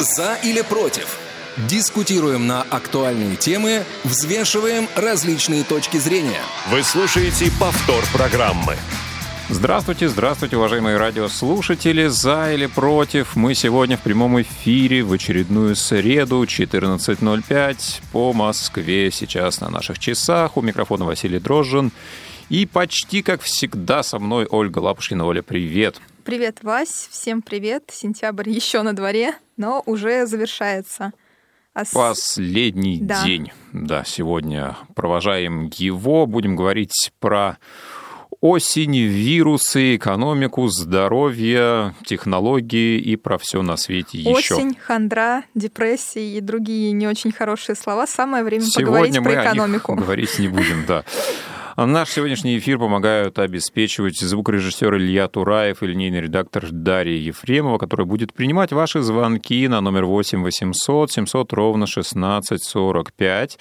За или против? Дискутируем на актуальные темы, взвешиваем различные точки зрения. Вы слушаете повтор программы. Здравствуйте, здравствуйте, уважаемые радиослушатели. За или против? Мы сегодня в прямом эфире в очередную среду 14.05 по Москве. Сейчас на наших часах. У микрофона Василий Дрожжин. И почти как всегда со мной Ольга Лапушкина. Оля, привет. Привет, Вась. Всем привет. Сентябрь еще на дворе, но уже завершается. А с... Последний да. день. Да, сегодня провожаем его. Будем говорить про осень, вирусы, экономику, здоровье, технологии и про все на свете еще. Осень, хандра, депрессия и другие не очень хорошие слова. Самое время Сегодня поговорить про экономику. говорить не будем, да. Наш сегодняшний эфир помогают обеспечивать звукорежиссер Илья Тураев и линейный редактор Дарья Ефремова, которая будет принимать ваши звонки на номер 8 800 700 ровно 1645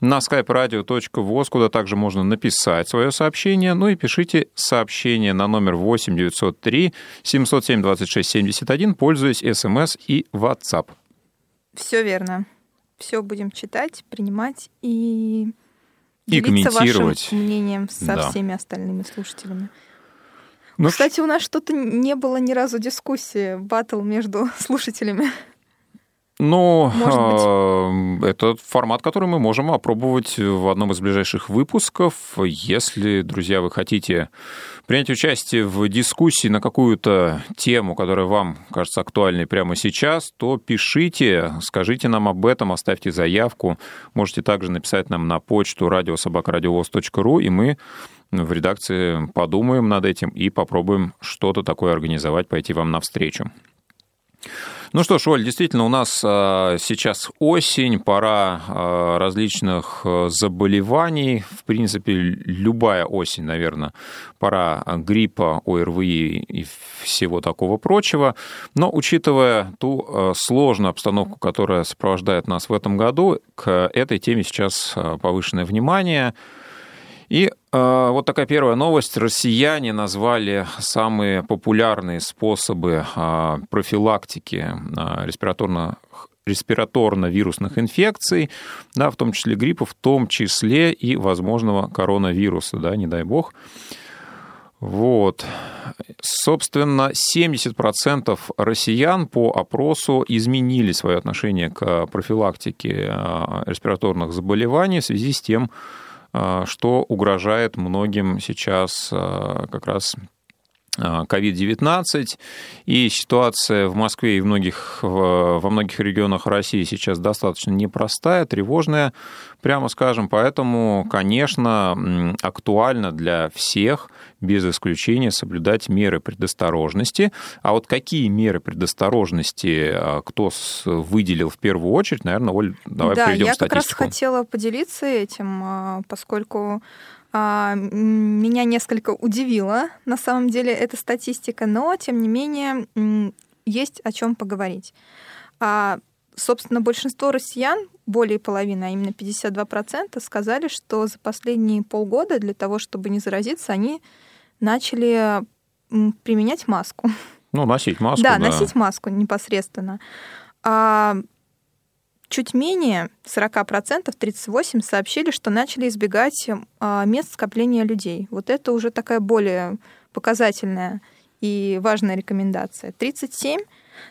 на skype radio.voz, куда также можно написать свое сообщение. Ну и пишите сообщение на номер 8 903 707 26 71, пользуясь смс и WhatsApp. Все верно. Все будем читать, принимать и и комментировать. вашим мнением со да. всеми остальными слушателями. Ну, Кстати, у нас что-то не было ни разу дискуссии, батл между слушателями. Ну, э, это формат, который мы можем опробовать в одном из ближайших выпусков. Если, друзья, вы хотите принять участие в дискуссии на какую-то тему, которая вам кажется актуальной прямо сейчас, то пишите, скажите нам об этом, оставьте заявку. Можете также написать нам на почту радиособакарадиовоз.ру, и мы в редакции подумаем над этим и попробуем что-то такое организовать, пойти вам навстречу. Ну что ж, Оль, действительно, у нас а, сейчас осень, пора а, различных а, заболеваний. В принципе, любая осень, наверное, пора гриппа, ОРВИ и всего такого прочего. Но учитывая ту сложную обстановку, которая сопровождает нас в этом году, к этой теме сейчас повышенное внимание – и э, вот такая первая новость. Россияне назвали самые популярные способы э, профилактики э, респираторно респираторно-вирусных инфекций, да, в том числе гриппа, в том числе и возможного коронавируса, да, не дай бог. Вот. Собственно, 70% россиян по опросу изменили свое отношение к профилактике респираторных заболеваний в связи с тем, а, что угрожает многим сейчас а, как раз COVID-19, а, и ситуация в Москве и многих, во многих регионах России сейчас достаточно непростая, тревожная, прямо скажем, поэтому, конечно, актуально для всех без исключения соблюдать меры предосторожности. А вот какие меры предосторожности кто выделил в первую очередь, наверное, Оль, давай да, приведем я статистику. как раз хотела поделиться этим, поскольку а, меня несколько удивила на самом деле эта статистика, но тем не менее есть о чем поговорить. Собственно, большинство россиян, более половины, а именно 52%, сказали, что за последние полгода для того, чтобы не заразиться, они начали применять маску. Ну, носить маску. Да, да. носить маску непосредственно. А Чуть менее 40%, 38% сообщили, что начали избегать а, мест скопления людей. Вот это уже такая более показательная и важная рекомендация. 37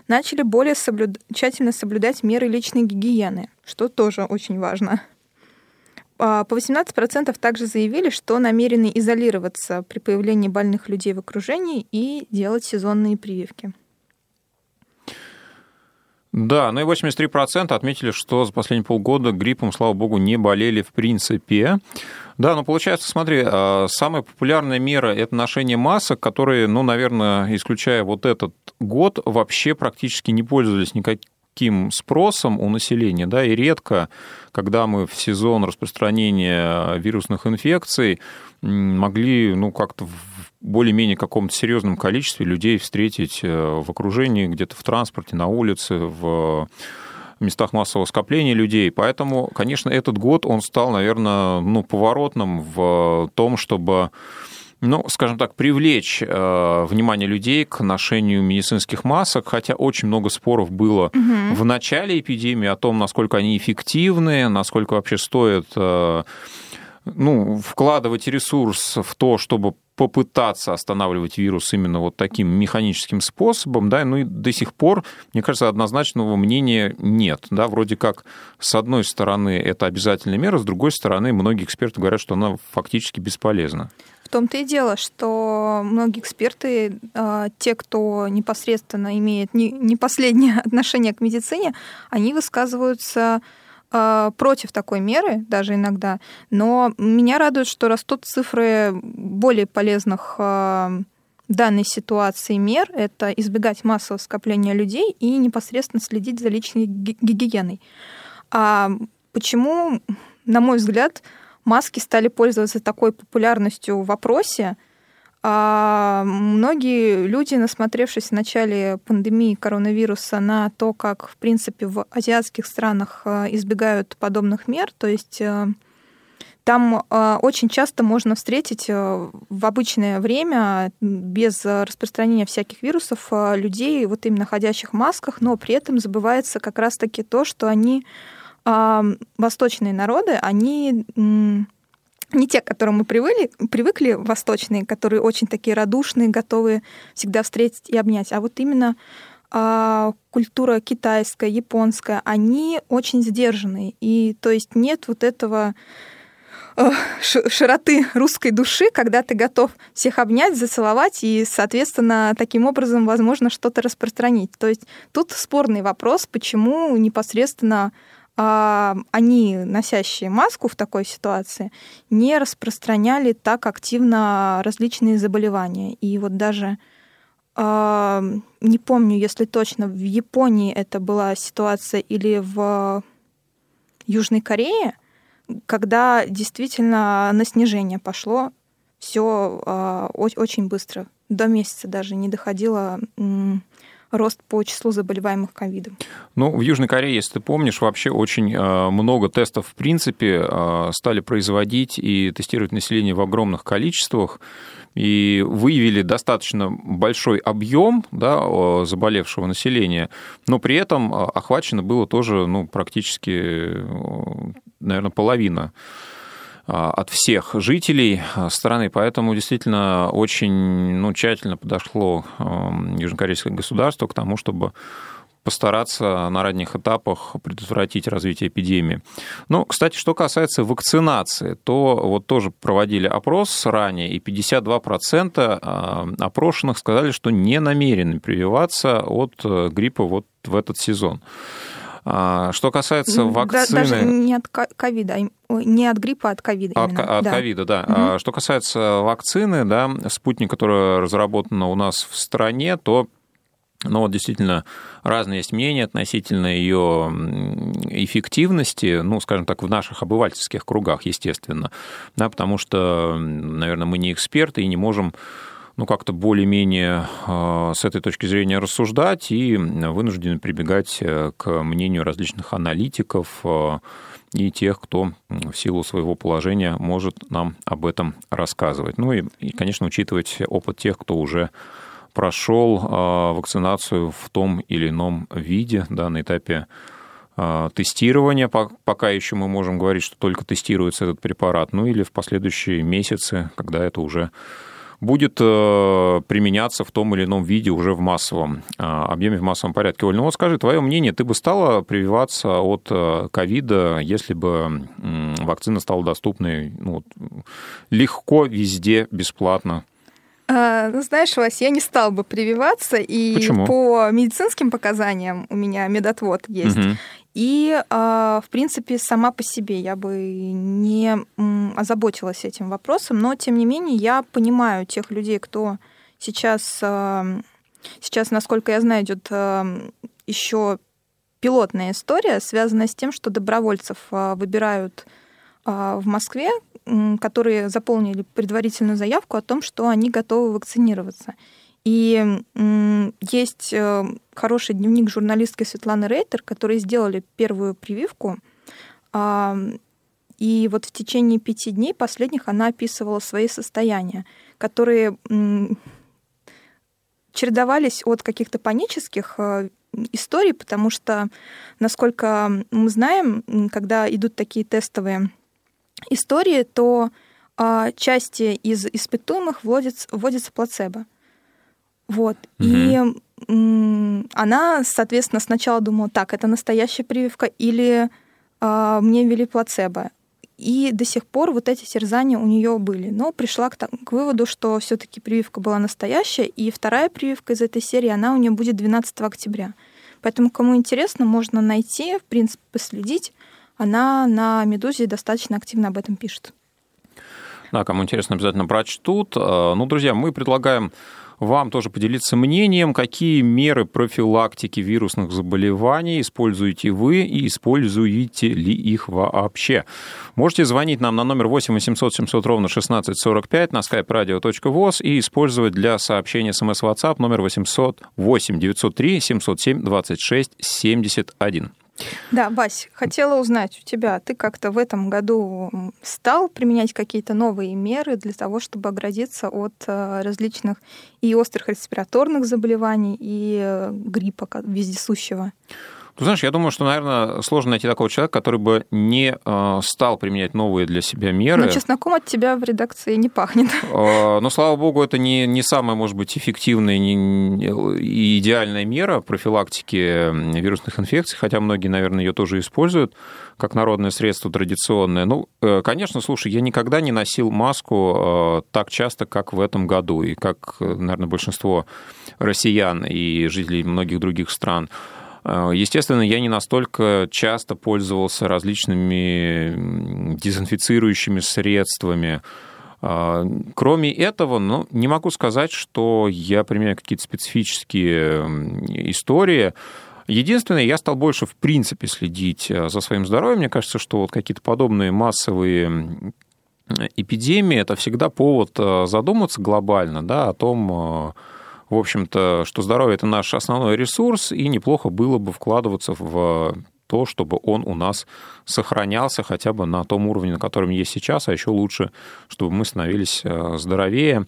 начали более соблюд... тщательно соблюдать меры личной гигиены, что тоже очень важно. А, по 18% также заявили, что намерены изолироваться при появлении больных людей в окружении и делать сезонные прививки. Да, ну и 83% отметили, что за последние полгода гриппом, слава богу, не болели в принципе. Да, ну получается, смотри, а, самая популярная мера – это ношение масок, которые, ну, наверное, исключая вот этот год, вообще практически не пользовались никаким спросом у населения, да, и редко, когда мы в сезон распространения вирусных инфекций могли, ну, как-то более-менее каком-то серьезном количестве людей встретить э, в окружении, где-то в транспорте, на улице, в местах массового скопления людей. Поэтому, конечно, этот год, он стал, наверное, ну, поворотным в том, чтобы ну, скажем так, привлечь э, внимание людей к ношению медицинских масок, хотя очень много споров было угу. в начале эпидемии о том, насколько они эффективны, насколько вообще стоит э, ну, вкладывать ресурс в то, чтобы попытаться останавливать вирус именно вот таким механическим способом, да, ну и до сих пор, мне кажется, однозначного мнения нет, да, вроде как с одной стороны это обязательная мера, с другой стороны многие эксперты говорят, что она фактически бесполезна. В том-то и дело, что многие эксперты, а, те, кто непосредственно имеет не последнее отношение к медицине, они высказываются а, против такой меры, даже иногда, но меня радует, что растут цифры более полезных а, данной ситуации мер. Это избегать массового скопления людей и непосредственно следить за личной гигиеной. А почему, на мой взгляд, маски стали пользоваться такой популярностью в вопросе? А многие люди, насмотревшись в начале пандемии коронавируса на то, как, в принципе, в азиатских странах э, избегают подобных мер, то есть э, там э, очень часто можно встретить в обычное время, без распространения всяких вирусов, людей, вот именно ходящих в масках, но при этом забывается как раз-таки то, что они, восточные народы, они не те, к которым мы привыкли, привыкли, восточные, которые очень такие радушные, готовые всегда встретить и обнять, а вот именно а, культура китайская, японская, они очень сдержанные. И то есть нет вот этого э, широты русской души, когда ты готов всех обнять, зацеловать и, соответственно, таким образом, возможно, что-то распространить. То есть тут спорный вопрос, почему непосредственно они, носящие маску в такой ситуации, не распространяли так активно различные заболевания. И вот даже а, не помню, если точно, в Японии это была ситуация или в Южной Корее, когда действительно на снижение пошло все а, очень быстро. До месяца даже не доходило рост по числу заболеваемых ковидом. Ну, в Южной Корее, если ты помнишь, вообще очень э, много тестов, в принципе, э, стали производить и тестировать население в огромных количествах. И выявили достаточно большой объем да, заболевшего населения, но при этом э, охвачено было тоже ну, практически, наверное, половина от всех жителей а, страны, поэтому действительно очень ну, тщательно подошло южнокорейское государство к тому, чтобы постараться на ранних этапах предотвратить развитие эпидемии. Ну, кстати, что касается вакцинации, то вот тоже проводили опрос ранее, и 52% а, опрошенных сказали, что не намерены прививаться от э, гриппа вот в этот сезон. А, что касается вакцины... Даже не от ковида, не от гриппа, а от ковида. От, от да. ковида, да. Угу. Что касается вакцины, да, спутник, которая разработана у нас в стране, то но вот действительно разные есть мнения относительно ее эффективности, ну, скажем так, в наших обывательских кругах, естественно, да, потому что, наверное, мы не эксперты и не можем ну, как-то более-менее а, с этой точки зрения рассуждать и вынуждены прибегать э, к мнению различных аналитиков а, и тех, кто в силу своего положения может нам об этом рассказывать. Ну и, и конечно, учитывать опыт тех, кто уже прошел а, вакцинацию в том или ином виде да, на этапе тестирования, пока еще мы можем говорить, что только тестируется этот препарат, ну или в последующие месяцы, когда это уже будет э, применяться в том или ином виде уже в массовом э, объеме, в массовом порядке. Оль, ну вот скажи, твое мнение, ты бы стала прививаться от э, ковида, если бы вакцина стала доступной ну, легко, везде, бесплатно? Ну, знаешь, Вась, я не стал бы прививаться, и Почему? по медицинским показаниям у меня медотвод есть. Угу. И, а, в принципе, сама по себе я бы не озаботилась этим вопросом, но, тем не менее, я понимаю тех людей, кто сейчас, а, сейчас насколько я знаю, идет еще пилотная история, связанная с тем, что добровольцев выбирают в Москве которые заполнили предварительную заявку о том, что они готовы вакцинироваться. И есть э, хороший дневник журналистки Светланы Рейтер, которые сделали первую прививку. И вот в течение пяти дней последних она описывала свои состояния, которые чередовались от каких-то панических э, историй, потому что, насколько мы знаем, когда идут такие тестовые истории, то а, части из испытуемых вводится, вводится плацебо. Вот. Угу. И она, соответственно, сначала думала, так, это настоящая прививка или э, мне ввели плацебо. И до сих пор вот эти терзания у нее были. Но пришла к, к выводу, что все-таки прививка была настоящая, и вторая прививка из этой серии, она у нее будет 12 октября. Поэтому, кому интересно, можно найти, в принципе, последить. Она на «Медузе» достаточно активно об этом пишет. Да, кому интересно, обязательно прочтут. Э, ну, друзья, мы предлагаем вам тоже поделиться мнением, какие меры профилактики вирусных заболеваний используете вы и используете ли их вообще. Можете звонить нам на номер 8 800 700 ровно 1645 на skype radio.voz и использовать для сообщения смс WhatsApp номер 800 8 903 707 26 71. Да, Вась, хотела узнать у тебя, ты как-то в этом году стал применять какие-то новые меры для того, чтобы оградиться от э, различных и острых респираторных заболеваний, и э, гриппа вездесущего? Ты знаешь, я думаю, что, наверное, сложно найти такого человека, который бы не э, стал применять новые для себя меры. Но чесноком от тебя в редакции не пахнет. Э, но, слава богу, это не, не самая, может быть, эффективная и идеальная мера профилактики вирусных инфекций, хотя многие, наверное, ее тоже используют как народное средство традиционное. Ну, э, конечно, слушай, я никогда не носил маску так часто, как в этом году, и как, наверное, большинство россиян и жителей многих других стран. Э, естественно, я не настолько часто пользовался различными дезинфицирующими средствами. Э, кроме этого, ну, не могу сказать, что я применяю какие-то специфические истории. Единственное, я стал больше, в принципе, следить э, за своим здоровьем. Мне кажется, что вот какие-то подобные массовые эпидемии – это всегда повод задуматься глобально да, о том, в общем-то, что здоровье – это наш основной ресурс, и неплохо было бы вкладываться в то, чтобы он у нас сохранялся хотя бы на том уровне, на котором есть сейчас, а еще лучше, чтобы мы становились э, здоровее.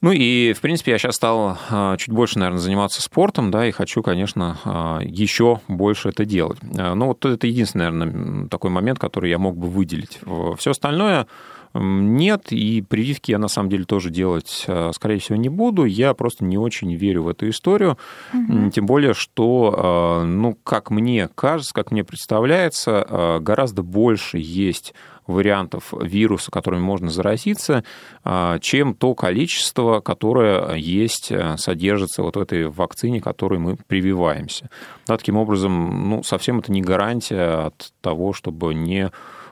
Ну и, в принципе, я сейчас стал э, чуть больше, наверное, заниматься спортом, да, и хочу, конечно, э, еще больше это делать. Ну вот это единственный, наверное, такой момент, который я мог бы выделить. Все остальное нет, и прививки я на самом деле тоже делать, э, скорее всего, не буду. Я просто не очень верю в эту историю. Угу. Тем более, что, э, ну, как мне кажется, как мне представляется, э, гораздо больше есть вариантов вируса, которыми можно заразиться, чем то количество, которое есть, содержится вот в этой вакцине, которой мы прививаемся. Да, таким образом, ну, совсем это не гарантия от того, чтобы не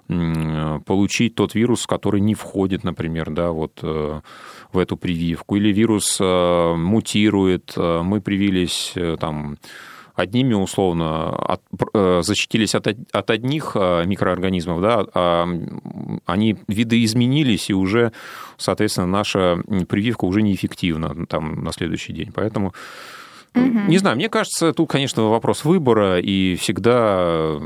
получить тот вирус, который не входит, например, да, вот э, в эту прививку, или вирус э, мутирует, э, мы привились там одними условно от, защитились от, от одних микроорганизмов, да, а они видоизменились, и уже, соответственно, наша прививка уже неэффективна там, на следующий день. Поэтому Угу. Не знаю, мне кажется, тут, конечно, вопрос выбора, и всегда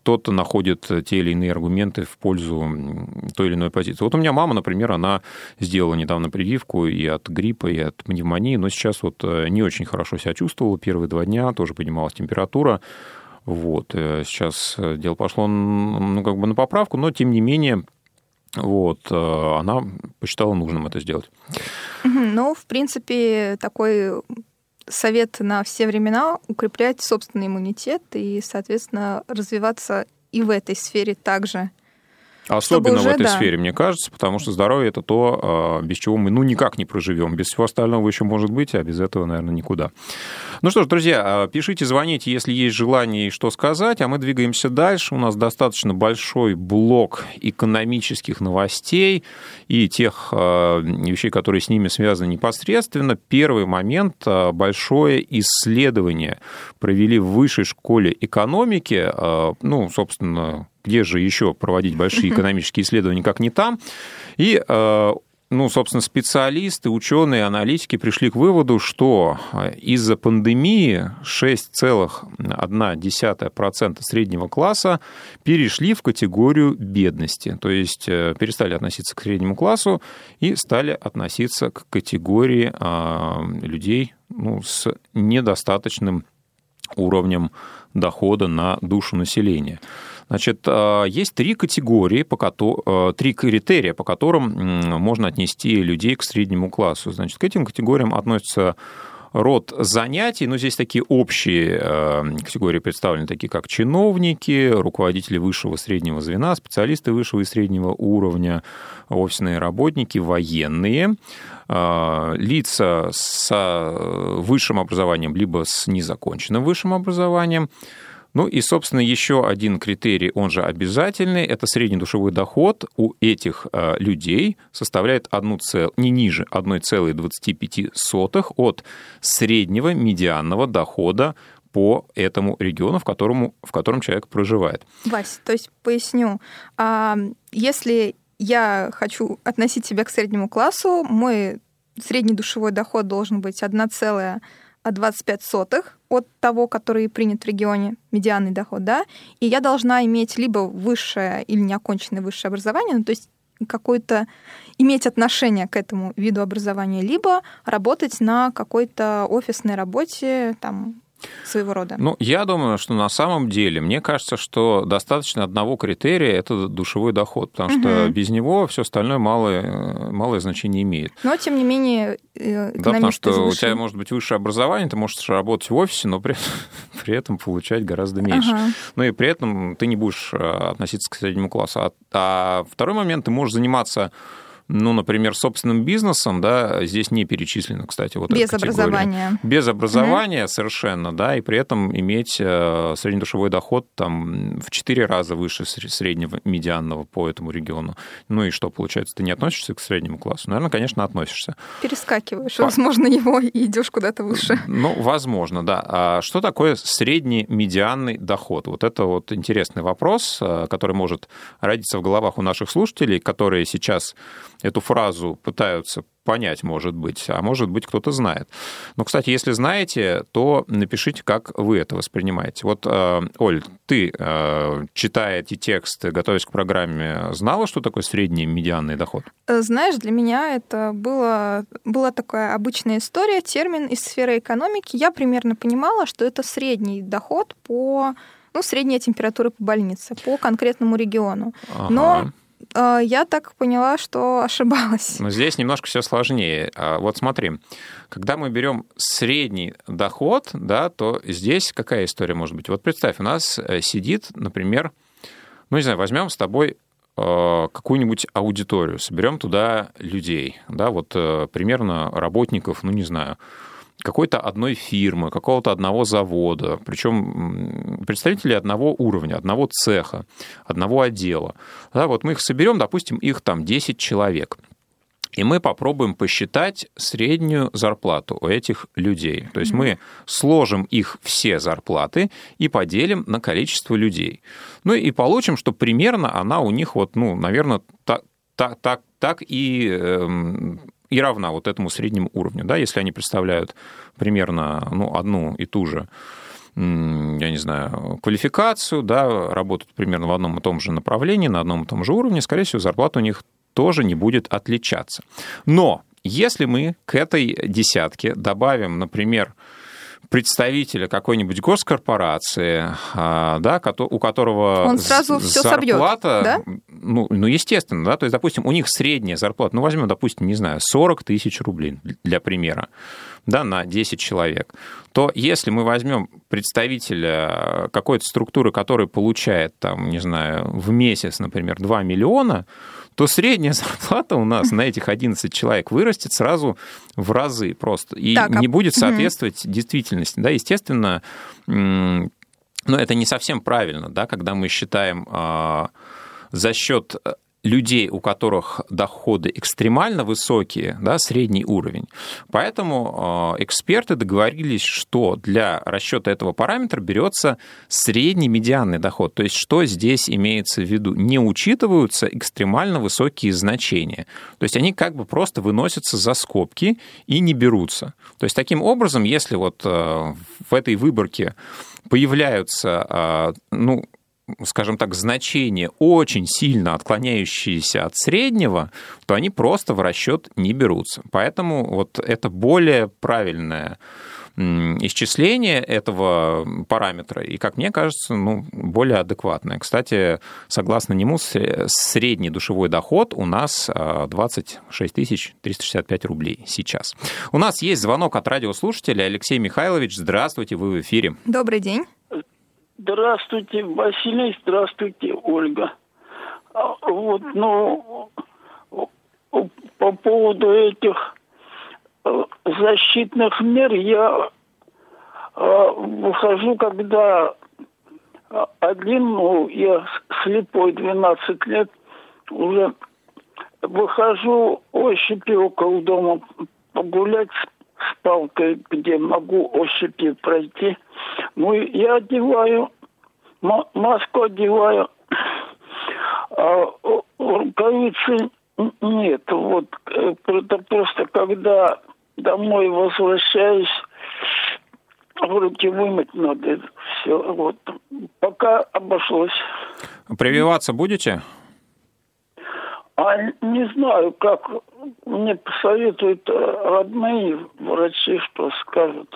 кто-то находит те или иные аргументы в пользу той или иной позиции. Вот у меня мама, например, она сделала недавно прививку и от гриппа, и от пневмонии, но сейчас вот э, не очень хорошо себя чувствовала первые два дня, тоже поднималась температура. Вот. Э, сейчас э, дело пошло ну, как бы на поправку, но тем не менее вот, она посчитала нужным это сделать. Ну, в принципе, такой совет на все времена укреплять собственный иммунитет и, соответственно, развиваться и в этой сфере также. Особенно уже, в этой да. сфере, мне кажется, потому что здоровье это то, а, без чего мы ну никак не проживем. Без всего остального еще может быть, а без этого, наверное, никуда. Ну что ж, друзья, а, пишите, звоните, если есть желание и что сказать, а мы двигаемся дальше. У нас достаточно большой блок экономических новостей и тех а, вещей, которые с ними связаны непосредственно. Первый момент – большое исследование провели в Высшей школе экономики, ну, собственно, где же еще проводить большие экономические исследования, как не там. И э, ну, собственно, специалисты, ученые, аналитики пришли к выводу, что из-за пандемии 6,1% среднего класса перешли в категорию бедности, то есть перестали относиться к среднему классу и стали относиться к категории людей ну, с недостаточным уровнем дохода на душу населения. Значит, а, есть три категории, по а, три критерия, по которым можно отнести людей к среднему классу. Значит, к этим категориям относятся род занятий, но здесь такие общие а, категории представлены, такие как чиновники, руководители высшего и среднего звена, специалисты высшего и среднего уровня, офисные работники, военные, лица с высшим образованием, либо с незаконченным высшим образованием, ну и, собственно, еще один критерий, он же обязательный, это средний душевой доход у этих э, людей составляет 1, не ниже 1,25 от среднего медианного дохода по этому региону, в, котором в котором человек проживает. Вась, то есть поясню, а, если я хочу относить себя к среднему классу, мой средний душевой доход должен быть 1,25 от того, который принят в регионе, медианный доход, да, и я должна иметь либо высшее или неоконченное высшее образование, ну, то есть какое-то иметь отношение к этому виду образования, либо работать на какой-то офисной работе, там, своего рода? Ну, я думаю, что на самом деле, мне кажется, что достаточно одного критерия – это душевой доход, потому угу. что без него все остальное малое, малое значение имеет. Но, тем не менее, Да, потому что у тебя может быть высшее образование, ты можешь работать в офисе, но при, при этом получать гораздо меньше. Ага. Ну и при этом ты не будешь э, относиться к среднему классу. А, а второй момент, ты можешь заниматься ну, например, собственным бизнесом, да, здесь не перечислено, кстати, вот Без образования. Без образования mm-hmm. совершенно, да, и при этом иметь э, среднедушевой доход там в 4 раза выше среднего медианного по этому региону. Ну и что, получается, ты не относишься к среднему классу? Наверное, конечно, относишься. Перескакиваешь, по... возможно, его и идешь куда-то выше. Ну, возможно, да. А что такое средний медианный доход? Вот это вот интересный вопрос, э, который может родиться в головах у наших слушателей, которые сейчас эту фразу пытаются понять, может быть, а может быть, кто-то знает. Но, кстати, если знаете, то напишите, как вы это воспринимаете. Вот, э, Оль, ты, э, читая эти тексты, готовясь к программе, знала, что такое средний медианный доход? Э, знаешь, для меня это было, была такая обычная история, термин из сферы экономики. Я примерно понимала, что это средний доход по ну, средняя температура по больнице, по конкретному региону. Ага. Но я так поняла, что ошибалась. Но здесь немножко все сложнее. А, вот смотри, когда мы берем средний доход, да, то здесь какая история может быть? Вот представь, у нас э, сидит, например, ну, не знаю, возьмем с тобой э, какую-нибудь аудиторию, соберем туда людей, да, вот э, примерно работников, ну, не знаю, какой-то одной фирмы, какого-то одного завода, причем представители одного уровня, одного цеха, одного отдела. Да, вот мы их соберем, допустим, их там 10 человек. И мы попробуем посчитать среднюю зарплату у этих людей. То есть мы сложим их все зарплаты и поделим на количество людей. Ну и получим, что примерно она у них вот, ну, наверное, так, так, так, так и эм, и равна вот этому среднему уровню, да, если они представляют примерно ну, одну и ту же я не знаю, квалификацию, да, работают примерно в одном и том же направлении, на одном и том же уровне, скорее всего, зарплата у них тоже не будет отличаться. Но если мы к этой десятке добавим, например, представителя какой-нибудь госкорпорации, а, да, у которого Он сразу все зарплата, собьет, да? ну, ну, естественно, да, то есть, допустим, у них средняя зарплата, ну, возьмем, допустим, не знаю, 40 тысяч рублей для примера, да, на 10 человек, то если мы возьмем представителя какой-то структуры, который получает, там, не знаю, в месяц, например, 2 миллиона, то средняя зарплата у нас на этих 11 человек вырастет сразу в разы просто и так, а... не будет соответствовать угу. действительности. Да, естественно, но это не совсем правильно, да, когда мы считаем а, за счет людей, у которых доходы экстремально высокие, да, средний уровень. Поэтому э, эксперты договорились, что для расчета этого параметра берется средний медианный доход. То есть что здесь имеется в виду? Не учитываются экстремально высокие значения. То есть они как бы просто выносятся за скобки и не берутся. То есть таким образом, если вот э, в этой выборке появляются, э, ну, скажем так, значения, очень сильно отклоняющиеся от среднего, то они просто в расчет не берутся. Поэтому вот это более правильное исчисление этого параметра, и, как мне кажется, ну, более адекватное. Кстати, согласно нему, средний душевой доход у нас 26 365 рублей сейчас. У нас есть звонок от радиослушателя. Алексей Михайлович, здравствуйте, вы в эфире. Добрый день. Здравствуйте, Василий, здравствуйте, Ольга. А, вот, ну, по поводу этих э, защитных мер я э, выхожу, когда один, ну, я слепой 12 лет, уже выхожу ощупью около дома погулять с палкой, где могу ощупью пройти – ну, я одеваю, маску одеваю, а рукавицы нет. Вот это просто когда домой возвращаюсь, руки вымыть надо. Все, вот. Пока обошлось. Прививаться будете? А не знаю, как мне посоветуют э, родные врачи, что скажут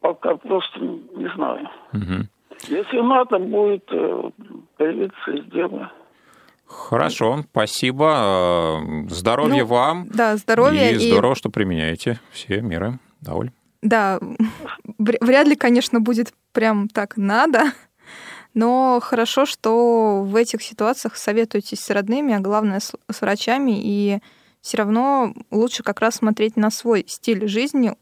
пока просто не знаю. Угу. Если надо будет э, появиться, сделаю. Хорошо, спасибо. Здоровья ну, вам. Да, здоровья. И, и здорово, что применяете все меры. Да, Оль? Да, вряд ли, конечно, будет прям так надо, но хорошо, что в этих ситуациях советуетесь с родными, а главное с, с врачами, и все равно лучше как раз смотреть на свой стиль жизни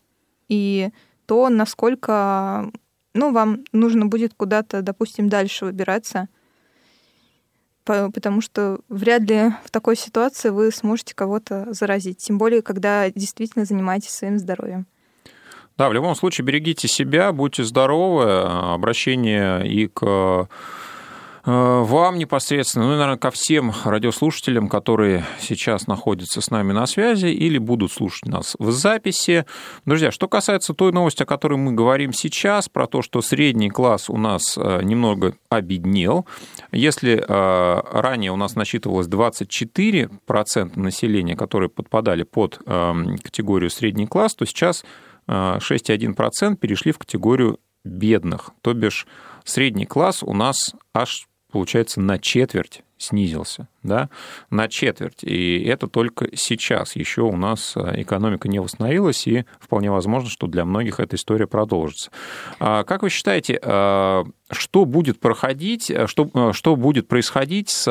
и то насколько ну, вам нужно будет куда-то, допустим, дальше выбираться, потому что вряд ли в такой ситуации вы сможете кого-то заразить, тем более, когда действительно занимаетесь своим здоровьем. Да, в любом случае берегите себя, будьте здоровы, обращение и к Э, вам непосредственно, ну и, наверное, ко всем радиослушателям, которые сейчас находятся с нами на связи или будут слушать нас в записи. Друзья, что касается той новости, о которой мы говорим сейчас, про то, что средний класс у нас э, немного обеднел. Если э, ранее у нас насчитывалось 24% населения, которые подпадали под категорию средний класс, то сейчас 6,1% перешли в категорию бедных, то бишь средний класс у нас аж получается, на четверть снизился, да, на четверть. И это только сейчас. Еще у нас э, экономика не восстановилась, и вполне возможно, что для многих эта история продолжится. А как вы считаете, э, что будет проходить, что, что будет происходить с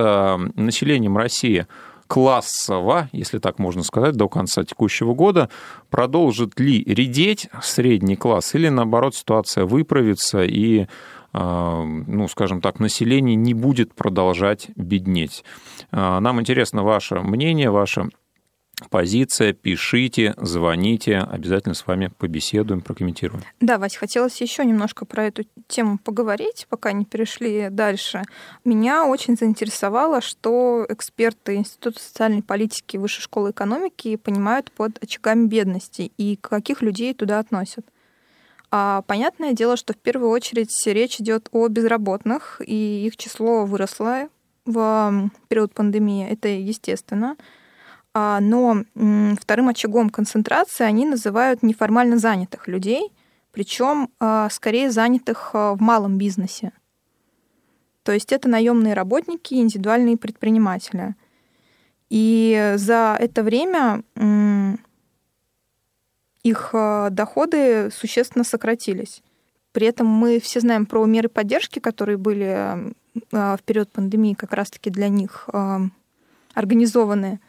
населением России классово, если так можно сказать, до конца текущего года, продолжит ли редеть средний класс или, наоборот, ситуация выправится и а, ну, скажем так, население не будет продолжать беднеть. А, нам интересно ваше мнение, ваша позиция, пишите, звоните, обязательно с вами побеседуем, прокомментируем. Да, Вась, хотелось еще немножко про эту тему поговорить, пока не перешли дальше. Меня очень заинтересовало, что эксперты Института социальной политики Высшей школы экономики понимают под очагами бедности и каких людей туда относят. А понятное дело, что в первую очередь речь идет о безработных, и их число выросло в период пандемии, это естественно. А, но вторым очагом концентрации они называют неформально занятых людей, причем а, скорее занятых а, в малом бизнесе. То есть это наемные работники, индивидуальные предприниматели. И за это время их доходы существенно сократились. При этом мы все знаем про меры поддержки, которые были в период пандемии как раз-таки для них организованы.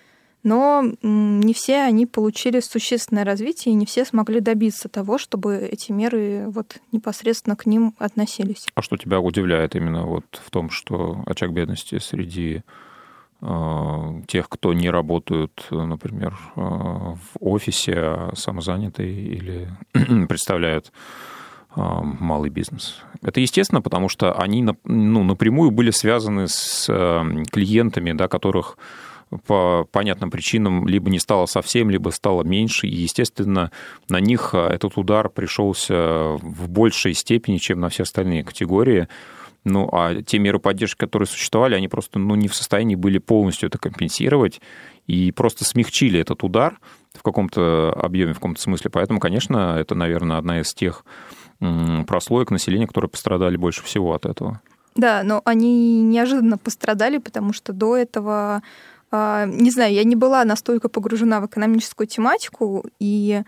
Но не все они получили существенное развитие, и не все смогли добиться того, чтобы эти меры вот непосредственно к ним относились. А что тебя удивляет именно вот в том, что очаг бедности среди тех, кто не работают, например, в офисе, а самозанятые или представляют малый бизнес. Это естественно, потому что они ну, напрямую были связаны с клиентами, да, которых по понятным причинам либо не стало совсем, либо стало меньше. И, естественно, на них а, этот удар пришелся в большей степени, чем на все остальные категории. Ну, а те меры поддержки, которые существовали, они просто ну, не в состоянии были полностью это компенсировать и просто смягчили этот удар в каком-то объеме, в каком-то смысле. Поэтому, конечно, это, наверное, одна из тех прослоек населения, которые пострадали больше всего от этого. Да, но они неожиданно пострадали, потому что до этого не знаю, я не была настолько погружена в экономическую тематику, и,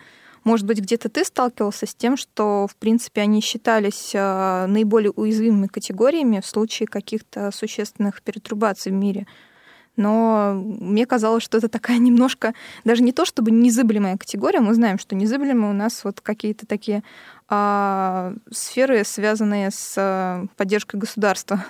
может быть, где-то ты сталкивался с тем, что, в принципе, они считались а, наиболее уязвимыми категориями в случае каких-то существенных перетрубаций в мире. Но мне казалось, что это такая немножко, даже не то чтобы незыблемая категория, мы знаем, что незыблемые у нас вот какие-то такие а, сферы, связанные с а, поддержкой государства.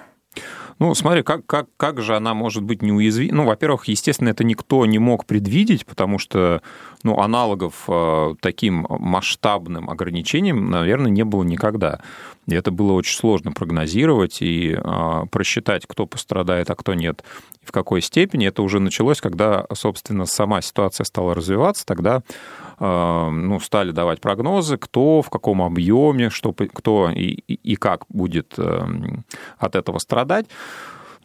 Ну, смотри, как, как, как же она может быть неуязвима? Ну, во-первых, естественно, это никто не мог предвидеть, потому что ну, аналогов э, таким масштабным ограничениям, наверное, не было никогда. И это было очень сложно прогнозировать и э, просчитать, кто пострадает, а кто нет, и в какой степени. Это уже началось, когда, собственно, сама ситуация стала развиваться, тогда ну, стали давать прогнозы, кто в каком объеме, что, кто и, и как будет э, от этого страдать.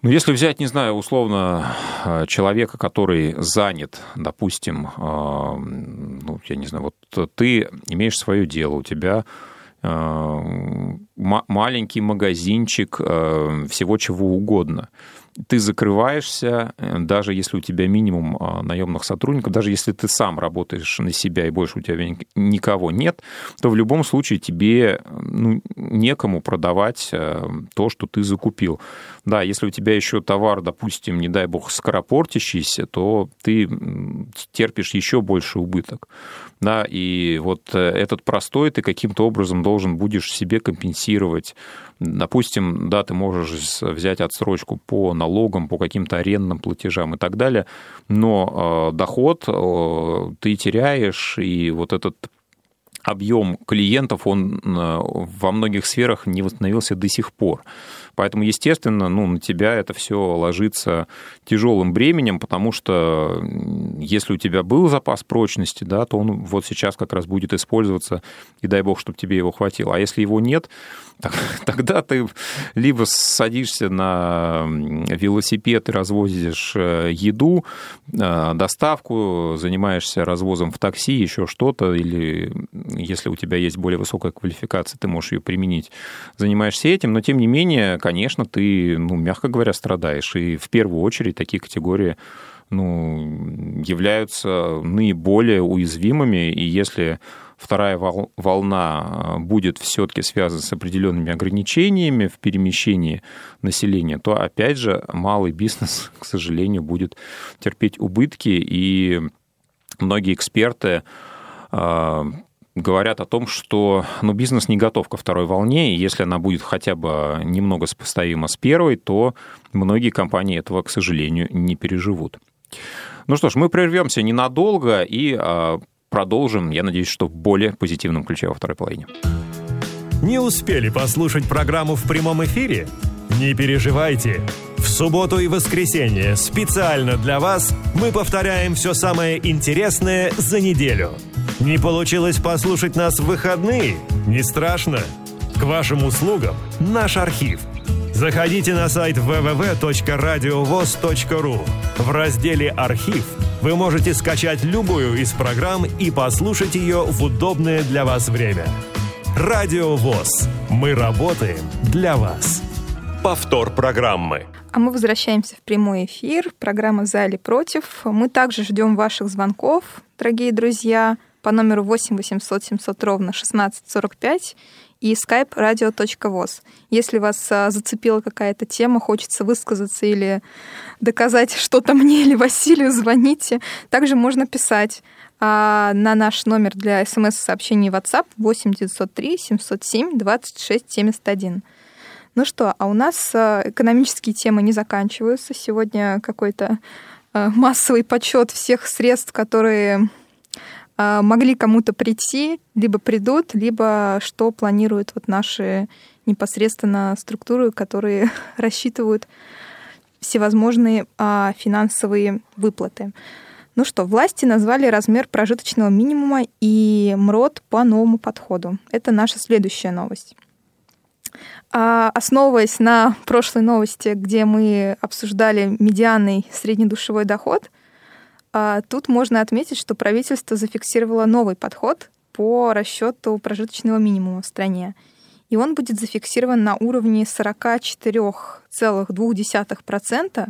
Ну, если взять, не знаю, условно, э, человека, который занят, допустим, э, ну, я не знаю, вот ты имеешь свое дело, у тебя э, маленький магазинчик всего чего угодно – ты закрываешься, э, даже если у тебя минимум а, наемных сотрудников, даже если ты сам работаешь на себя и больше у тебя никого нет, то в любом случае тебе ну, некому продавать э, то, что ты закупил. Да, если у тебя еще товар, допустим, не дай бог, скоропортящийся, то ты терпишь еще больше убыток. Да, и вот э, этот простой ты каким-то образом должен будешь себе компенсировать Допустим, да, ты можешь взять отсрочку по налогам, по каким-то арендным платежам и так далее, но э, доход э, ты теряешь, и вот этот объем клиентов, он э, во многих сферах не восстановился до сих пор. Поэтому, естественно, ну, на тебя это все ложится тяжелым бременем, потому что если у тебя был запас прочности, да, то он вот сейчас как раз будет использоваться, и дай бог, чтобы тебе его хватило. А если его нет, тогда ты либо садишься на велосипед и развозишь э, еду, э, доставку, занимаешься развозом в такси, еще что-то, или если у тебя есть более высокая квалификация, ты можешь ее применить, занимаешься этим, но тем не менее, конечно, ты, ну, мягко говоря, страдаешь. И в первую очередь такие категории ну, являются наиболее уязвимыми, и если вторая волна будет все-таки связана с определенными ограничениями в перемещении населения, то опять же малый бизнес, к сожалению, будет терпеть убытки, и многие эксперты а, говорят о том, что ну, бизнес не готов ко второй волне, и если она будет хотя бы немного сопоставима с первой, то многие компании этого, к сожалению, не переживут. Ну что ж, мы прервемся ненадолго и а, продолжим, я надеюсь, что в более позитивном ключе во второй половине. Не успели послушать программу в прямом эфире? Не переживайте. В субботу и воскресенье специально для вас мы повторяем все самое интересное за неделю. Не получилось послушать нас в выходные? Не страшно. К вашим услугам наш архив. Заходите на сайт www.radiovoz.ru. В разделе «Архив» вы можете скачать любую из программ и послушать ее в удобное для вас время. Радио ВОЗ. Мы работаем для вас. Повтор программы. А мы возвращаемся в прямой эфир. Программа «За или против». Мы также ждем ваших звонков, дорогие друзья, по номеру 8 800 700 ровно 1645 и skype radio.voz. Если вас а, зацепила какая-то тема, хочется высказаться или доказать что-то мне или Василию, звоните. Также можно писать а, на наш номер для смс-сообщений WhatsApp 8 903 707 26 71. Ну что, а у нас э, экономические темы не заканчиваются. Сегодня какой-то массовый подсчет всех средств, которые могли кому-то прийти, либо придут, либо что планируют вот наши непосредственно структуры, которые рассчитывают всевозможные а, финансовые выплаты. Ну что, власти назвали размер прожиточного минимума и МРОД по новому подходу. Это наша следующая новость. А, основываясь на прошлой новости, где мы обсуждали медианный среднедушевой доход, а, тут можно отметить, что правительство зафиксировало новый подход по расчету прожиточного минимума в стране. И он будет зафиксирован на уровне 44,2%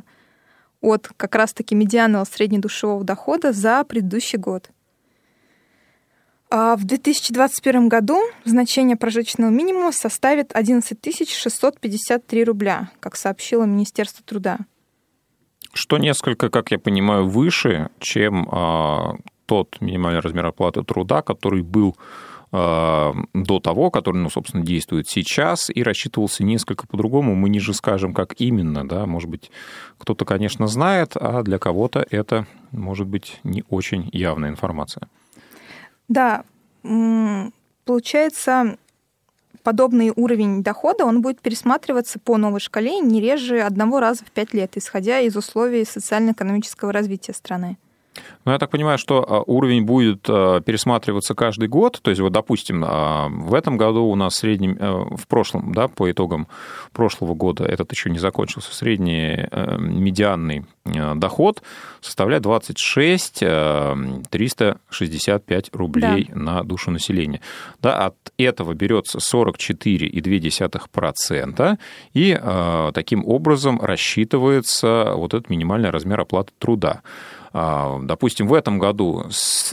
от как раз-таки медианного среднедушевого дохода за предыдущий год. А в 2021 году значение прожиточного минимума составит 11 653 рубля, как сообщило Министерство труда. Что несколько, как я понимаю, выше, чем а, тот минимальный размер оплаты труда, который был Э, до того, который, ну, собственно, действует сейчас, и рассчитывался несколько по-другому. Мы ниже скажем, как именно, да, может быть, кто-то, конечно, знает, а для кого-то это, может быть, не очень явная информация. Да, получается, подобный уровень дохода, он будет пересматриваться по новой шкале не реже одного раза в пять лет, исходя из условий социально-экономического развития страны. Ну, я так понимаю, что а, уровень будет а, пересматриваться каждый год. То есть, вот, допустим, а, в этом году у нас средний, в прошлом, да, по итогам прошлого года, этот еще не закончился, средний медианный доход составляет 26 365 рублей да. на душу населения. Да, от этого берется 44,2%, и таким образом рассчитывается вот этот минимальный размер оплаты труда. А, допустим, в этом году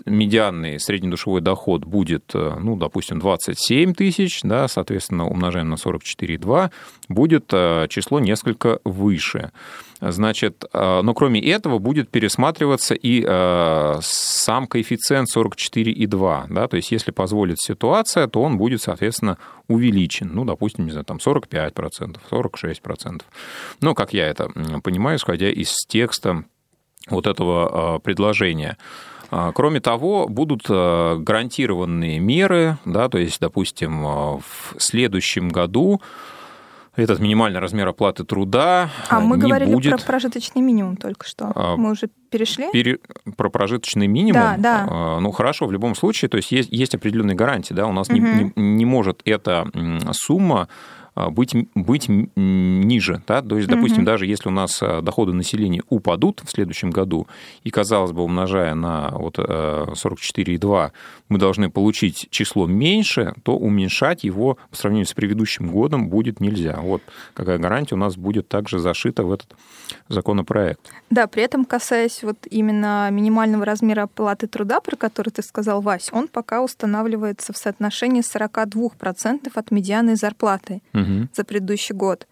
медианный среднедушевой доход будет, э, ну, допустим, 27 тысяч, да, соответственно, умножаем на 44,2, будет э, число несколько выше. Значит, э, но кроме этого будет пересматриваться и сам коэффициент 44,2, да, то есть если позволит ситуация, то он будет, соответственно, увеличен, ну, допустим, не знаю, там 45%, 46%. Ну, как я это понимаю, исходя из текста вот этого а, предложения. А, кроме того, будут а, гарантированные меры, да, то есть, допустим, в следующем году этот минимальный размер оплаты труда А мы не говорили будет... про прожиточный минимум только что. Мы уже перешли? Пере... Про прожиточный минимум? Да, да. Ну, хорошо, в любом случае, то есть есть, есть определенные гарантии, да, у нас угу. не, не, не может эта сумма быть, быть ниже. Да? То есть, допустим, угу. даже если у нас а, доходы населения упадут в следующем году, и, казалось бы, умножая на вот 44,2, э, мы должны получить число меньше, то уменьшать его по сравнению с предыдущим годом будет нельзя. Вот какая гарантия у нас будет также зашита в этот законопроект. Да, при этом касаясь вот именно минимального размера оплаты труда, про который ты сказал, Вась, он пока устанавливается в соотношении 42% от медианной зарплаты. Угу угу. за предыдущий год.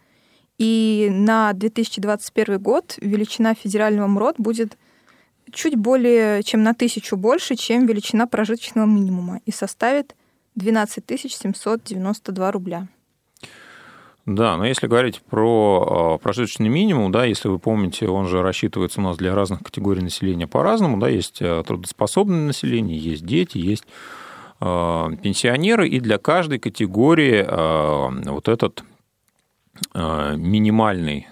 И на 2021 год величина федерального МРОД будет чуть более чем на тысячу больше, чем величина прожиточного минимума и составит 12 792 рубля. Да, но если говорить про а, прожиточный минимум, да, если вы помните, он же рассчитывается у нас для разных категорий населения по-разному, да, есть а, трудоспособное население, есть дети, есть Э, пенсионеры, и для каждой категории э, вот этот э, минимальный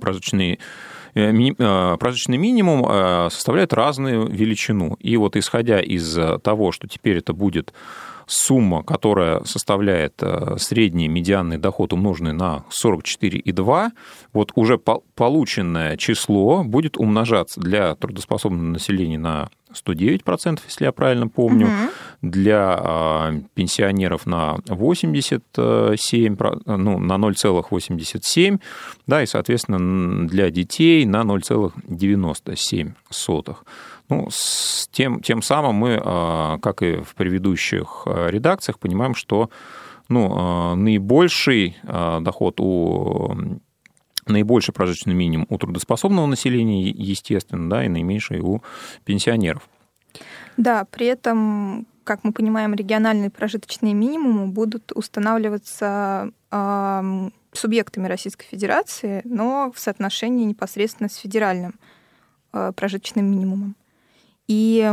прожиточный прожиточный минимум составляет разную величину. И вот исходя из того, что теперь это будет сумма, которая составляет э, средний медианный доход, умноженный на 44,2, вот уже полученное число будет умножаться для трудоспособного населения на 109%, если я правильно помню, угу. для а, пенсионеров на 87, ну, на 0,87, да, и, соответственно, для детей на 0,97. Ну, с тем, тем самым мы, а, как и в предыдущих а, редакциях, понимаем, что ну, а, наибольший доход у наибольший прожиточный минимум у трудоспособного населения, естественно, да, и наименьший у пенсионеров. Да, при этом как мы понимаем, региональные прожиточные минимумы будут устанавливаться э, субъектами Российской Федерации, но в соотношении непосредственно с федеральным э, прожиточным минимумом. И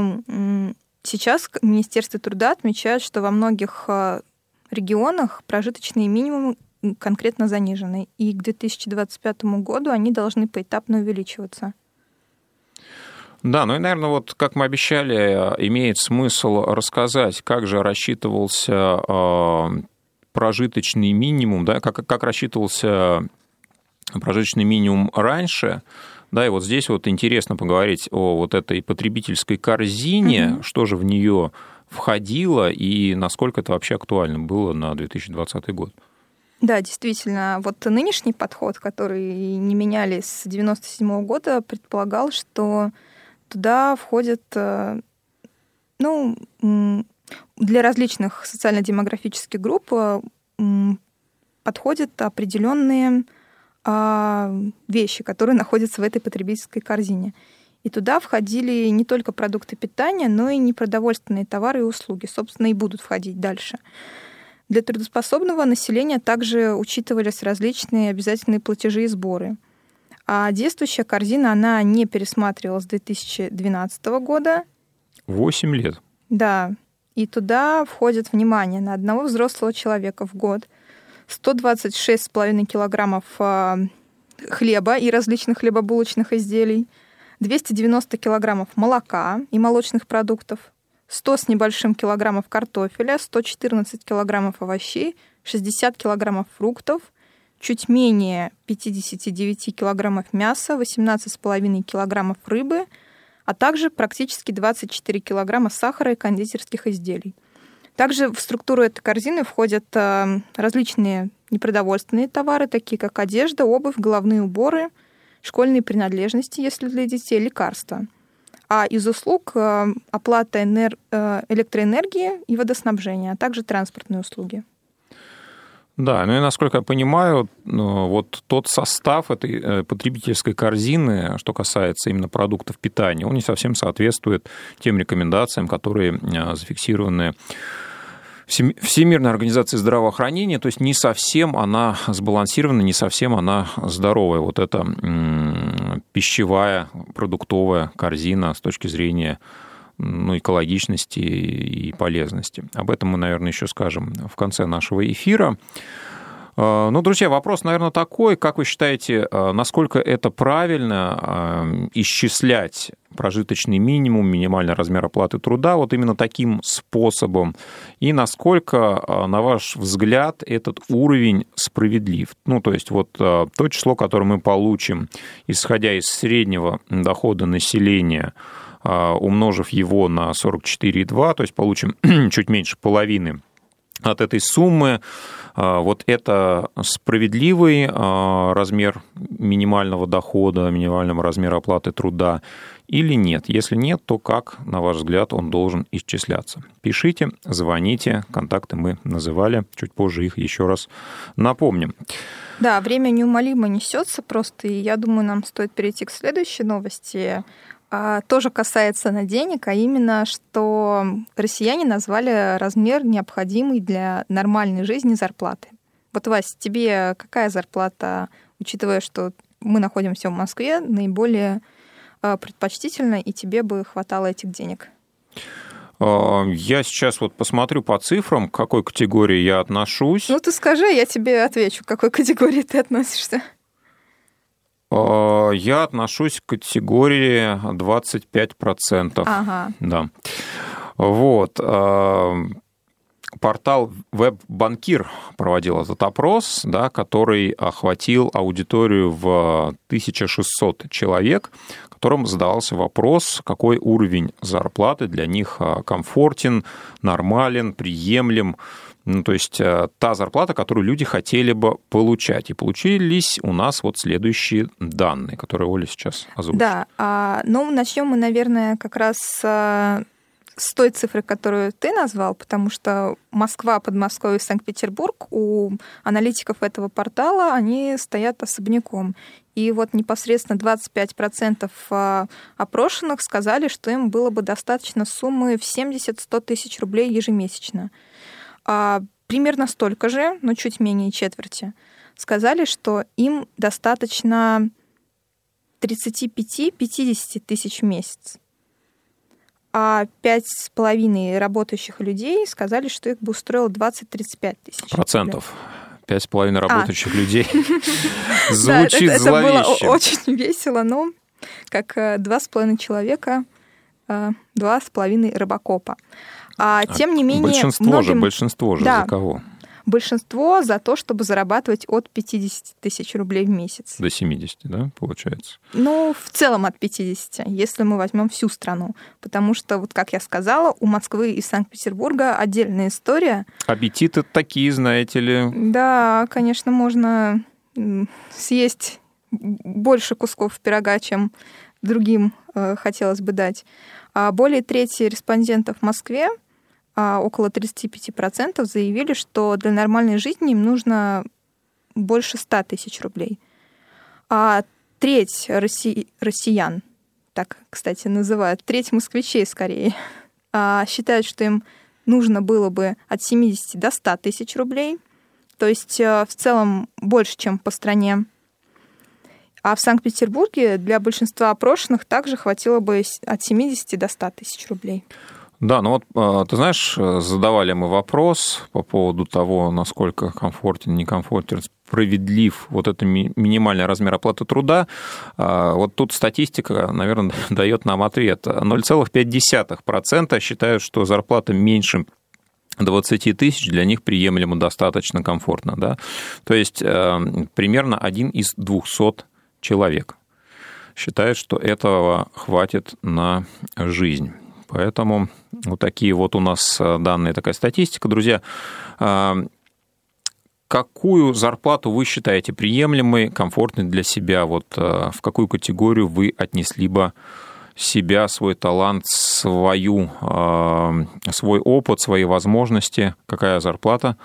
сейчас Министерство труда отмечает, что во многих э, регионах прожиточные минимумы конкретно занижены, и к 2025 году они должны поэтапно увеличиваться. Да, ну и, наверное, вот как мы обещали, имеет смысл рассказать, как же рассчитывался э, прожиточный минимум, да, как, как рассчитывался прожиточный минимум раньше, да, и вот здесь вот интересно поговорить о вот этой потребительской корзине, угу. что же в нее входило и насколько это вообще актуально было на 2020 год. Да, действительно. Вот нынешний подход, который не меняли с 1997 года, предполагал, что туда входят, э, ну, для различных социально-демографических групп э, подходят определенные вещи, которые находятся в этой потребительской корзине. И туда входили не только продукты питания, но и непродовольственные товары и услуги, собственно, и будут входить дальше. Для трудоспособного населения также учитывались различные обязательные платежи и сборы. А действующая корзина, она не пересматривалась с 2012 года. Восемь лет. Да. И туда входит внимание на одного взрослого человека в год, 126,5 килограммов а, хлеба и различных хлебобулочных изделий, 290 килограммов молока и молочных продуктов, 100 с небольшим килограммов картофеля, 114 килограммов овощей, 60 килограммов фруктов, чуть менее 59 килограммов мяса, 18,5 килограммов рыбы, а также практически 24 килограмма сахара и кондитерских изделий. Также в структуру этой корзины входят э, различные непродовольственные товары, такие как одежда, обувь, головные уборы, школьные принадлежности, если для детей, лекарства – а из услуг э, оплата энер... Э, электроэнергии и водоснабжения, а также транспортные услуги. Да, ну и насколько я понимаю, вот тот состав этой потребительской корзины, что касается именно продуктов питания, он не совсем соответствует тем рекомендациям, которые зафиксированы Всемирной организации здравоохранения, то есть не совсем она сбалансирована, не совсем она здоровая. Вот эта пищевая, продуктовая корзина с точки зрения ну, экологичности и полезности. Об этом мы, наверное, еще скажем в конце нашего эфира. А, ну, друзья, вопрос, наверное, такой. Как вы считаете, а, насколько это правильно а, исчислять прожиточный минимум, минимальный размер оплаты труда вот именно таким способом? И насколько, на ваш взгляд, этот уровень справедлив? Ну, то есть вот то число, которое мы получим, исходя из среднего дохода населения, умножив его на 44,2, то есть получим чуть меньше половины от этой суммы. А, вот это справедливый а, размер минимального дохода, минимального размера оплаты труда или нет? Если нет, то как, на ваш взгляд, он должен исчисляться? Пишите, звоните, контакты мы называли, чуть позже их еще раз напомним. Да, время неумолимо несется просто, и я думаю, нам стоит перейти к следующей новости. А, тоже касается на денег, а именно, что россияне назвали размер необходимый для нормальной жизни зарплаты. Вот, Вась, тебе какая зарплата, учитывая, что мы находимся в Москве, наиболее а, предпочтительна, и тебе бы хватало этих денег? А, я сейчас вот посмотрю по цифрам, к какой категории я отношусь. Ну, ты скажи, я тебе отвечу, к какой категории ты относишься. А, я отношусь к категории 25%. Ага. Да. Вот. А, портал WebBankir проводил этот опрос, да, который охватил аудиторию в 1600 человек, которым задавался вопрос, какой уровень зарплаты для них а, комфортен, нормален, приемлем. Ну, то есть э, та зарплата, которую люди хотели бы получать. И получились у нас вот следующие данные, которые Оля сейчас озвучит. Да, а, ну начнем мы, наверное, как раз с с той цифрой, которую ты назвал, потому что Москва, Подмосковье и Санкт-Петербург у аналитиков этого портала, они стоят особняком. И вот непосредственно 25% а, опрошенных сказали, что им было бы достаточно суммы в 70-100 тысяч рублей ежемесячно. А примерно столько же, но чуть менее четверти, сказали, что им достаточно 35-50 тысяч в месяц а пять с половиной работающих людей сказали, что их бы устроило 20-35 тысяч. Процентов. Пять с половиной а. работающих а. людей. Звучит это, было очень весело, но как э, два с половиной человека, э, два с половиной рыбакопа. А, а тем не менее... Большинство же, большинство же за кого? Большинство за то, чтобы зарабатывать от 50 тысяч рублей в месяц. До 70, да, получается? Ну, в целом от 50, если мы возьмем всю страну. Потому что, вот как я сказала, у Москвы и Санкт-Петербурга отдельная история. Аппетиты такие, знаете ли. Да, конечно, можно съесть больше кусков пирога, чем другим э, хотелось бы дать. А более трети респондентов в Москве около 35% заявили, что для нормальной жизни им нужно больше 100 тысяч рублей. А треть росси... россиян, так, кстати, называют, треть москвичей скорее, а, считают, что им нужно было бы от 70 до 100 тысяч рублей, то есть э, в целом больше, чем по стране. А в Санкт-Петербурге для большинства опрошенных также хватило бы от 70 до 100 тысяч рублей. Да, ну вот а, ты знаешь, задавали мы вопрос по поводу того, насколько комфортен, некомфортен, справедлив вот это минимальный размер оплаты труда. А, вот тут статистика, наверное, дает нам ответ. 0,5% считают, что зарплата меньше 20 тысяч для них приемлемо достаточно комфортно. Да? То есть э, примерно один из 200 человек считает, что этого хватит на жизнь. Поэтому вот такие вот у нас э, данные, такая статистика. Друзья, э, какую зарплату вы считаете приемлемой, комфортной для себя? Вот э, в какую категорию вы отнесли бы себя, свой талант, свою, свой опыт, свои возможности, какая зарплата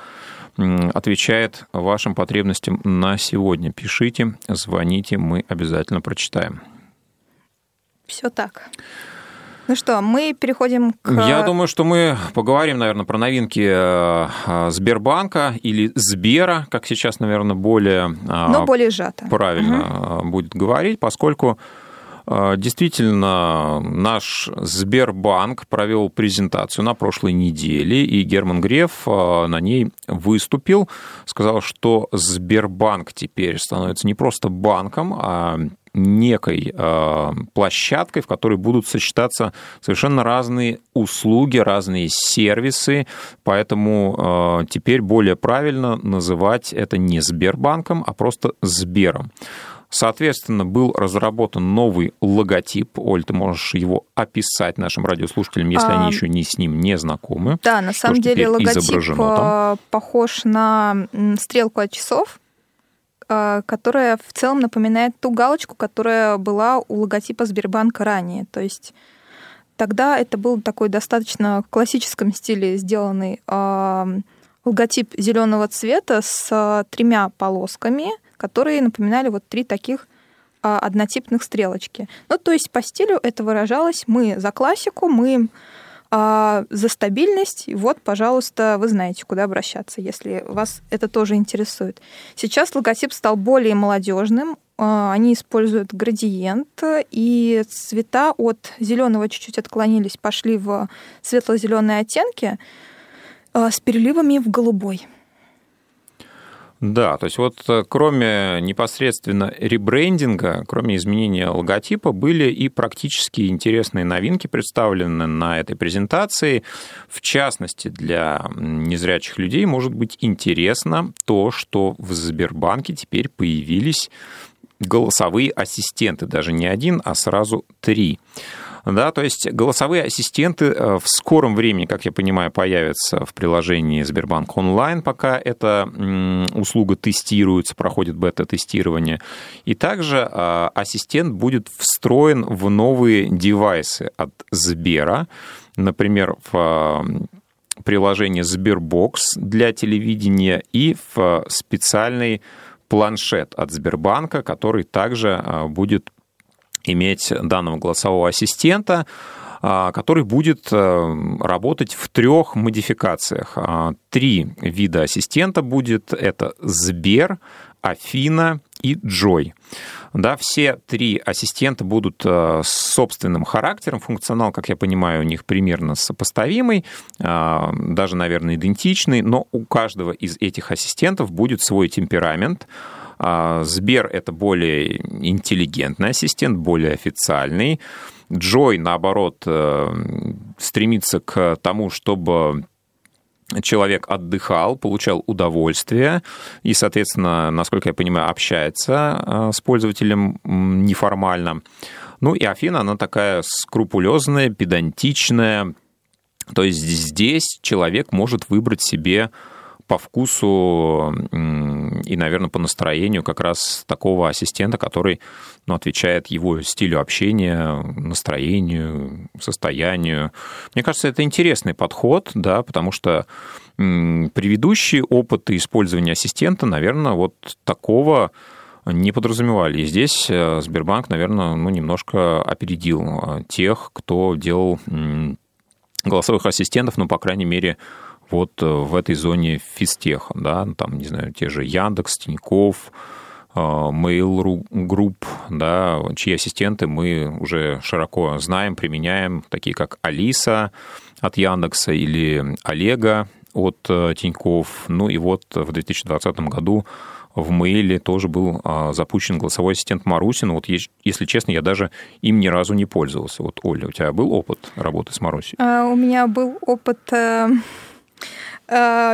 отвечает вашим потребностям на сегодня. Пишите, звоните, мы обязательно прочитаем. Все так. Ну что, мы переходим к... Я думаю, что мы поговорим, наверное, про новинки э, э, Сбербанка или Сбера, как сейчас, наверное, более... Э, Но более сжато. Правильно угу. будет говорить, поскольку Действительно, наш Сбербанк провел презентацию на прошлой неделе, и Герман Греф на ней выступил, сказал, что Сбербанк теперь становится не просто банком, а некой э, площадкой, в которой будут сочетаться совершенно разные услуги, разные сервисы, поэтому э, теперь более правильно называть это не Сбербанком, а просто Сбером. Соответственно, был разработан новый логотип. Оль, ты можешь его описать нашим радиослушателям, если а, они еще не с ним не знакомы. Да, на самом деле логотип. Э, похож на стрелку от часов, а, которая в целом напоминает ту галочку, которая была у логотипа Сбербанка ранее. То есть тогда это был такой достаточно в классическом стиле сделанный э, логотип зеленого цвета с э, тремя полосками, которые напоминали вот три таких однотипных стрелочки. Ну, то есть по стилю это выражалось мы за классику, мы а за стабильность, вот, пожалуйста, вы знаете, куда обращаться, если вас это тоже интересует. Сейчас логотип стал более молодежным, а, они используют градиент, и цвета от зеленого чуть-чуть отклонились, пошли в светло-зеленые оттенки а, с переливами в голубой. Да, то есть вот э, кроме непосредственно ребрендинга, кроме изменения логотипа, были и практически интересные новинки представлены на этой презентации. В частности, для незрячих людей может быть интересно то, что в Сбербанке теперь появились голосовые ассистенты, даже не один, а сразу три. Да, то есть голосовые ассистенты э, в скором времени, как я понимаю, появятся в приложении Сбербанк онлайн, пока эта услуга тестируется, проходит бета-тестирование. И также э, ассистент будет встроен в новые девайсы от Сбера, например, в приложение Sberbox для телевидения и в специальный планшет от Сбербанка, который также будет иметь данного голосового ассистента, а, который будет э, работать в трех модификациях. А, три вида ассистента будет. Это Сбер, Афина и Джой. Да, все три ассистента будут э, с собственным характером. Функционал, как я понимаю, у них примерно сопоставимый, а, даже, наверное, идентичный, но у каждого из этих ассистентов будет свой темперамент, Сбер — это более интеллигентный ассистент, более официальный. Джой, наоборот, э, стремится к тому, чтобы человек отдыхал, получал удовольствие и, соответственно, насколько я понимаю, общается э, с пользователем неформально. Ну и Афина, она такая скрупулезная, педантичная. То есть здесь человек может выбрать себе по вкусу и, наверное, по настроению как раз такого ассистента, который ну, отвечает его стилю общения, настроению, состоянию. Мне кажется, это интересный подход, да, потому что предыдущие опыты использования ассистента, наверное, вот такого не подразумевали. И здесь э, Сбербанк, наверное, ну, немножко опередил э, тех, кто делал голосовых ассистентов, ну, по крайней мере, вот э, в этой зоне физтеха, да, ну, там, не знаю, те же Яндекс, Тиньков, э, Mail Group, да, чьи ассистенты мы уже широко знаем, применяем, такие как Алиса от Яндекса или Олега от э, Тиньков. Ну и вот в 2020 году в Мейле тоже был запущен голосовой ассистент Марусин. Вот, если честно, я даже им ни разу не пользовался. Вот, Оля, у тебя был опыт работы с Марусей? А, у меня был опыт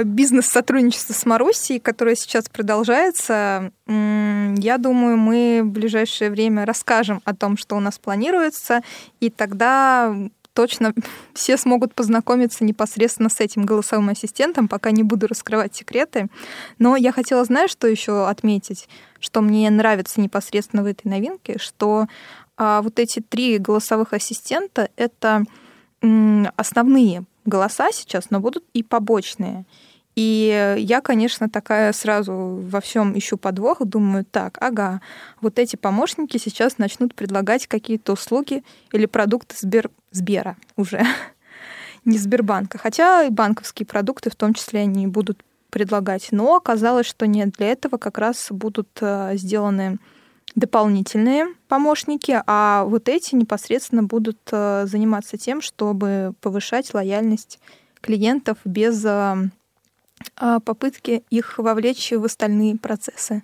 бизнес-сотрудничество с Маруссией, которое сейчас продолжается, я думаю, мы в ближайшее время расскажем о том, что у нас планируется, и тогда точно все смогут познакомиться непосредственно с этим голосовым ассистентом, пока не буду раскрывать секреты. Но я хотела, знаешь, что еще отметить, что мне нравится непосредственно в этой новинке, что а, вот эти три голосовых ассистента — это основные голоса сейчас, но будут и побочные. И я, конечно, такая сразу во всем ищу подвох, думаю, так, ага, вот эти помощники сейчас начнут предлагать какие-то услуги или продукты Сбер... Сбера уже, не Сбербанка. Хотя и банковские продукты в том числе они будут предлагать. Но оказалось, что нет, для этого как раз будут э, сделаны дополнительные помощники, а вот эти непосредственно будут э, заниматься тем, чтобы повышать лояльность клиентов без э, а, попытки их вовлечь в остальные процессы.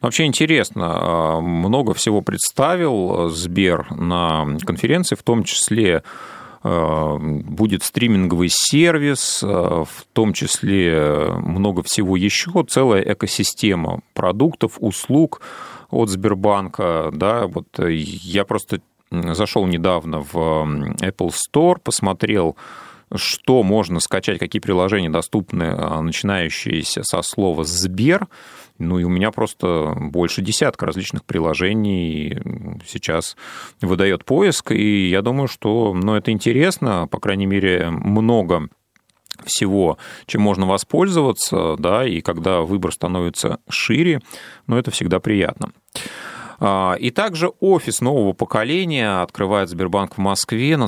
Вообще интересно, много всего представил Сбер на конференции, в том числе будет стриминговый сервис, в том числе много всего еще, целая экосистема продуктов, услуг, от Сбербанка, да, вот э, я просто зашел недавно в Apple Store, посмотрел, что можно скачать, какие приложения доступны, а, начинающиеся со слова «Сбер», ну и у меня просто больше десятка различных приложений сейчас выдает поиск, и я думаю, что ну, это интересно, по крайней мере, много всего, чем можно воспользоваться, да, и когда выбор становится шире, ну, это всегда приятно. А, и также офис нового поколения открывает Сбербанк в Москве на,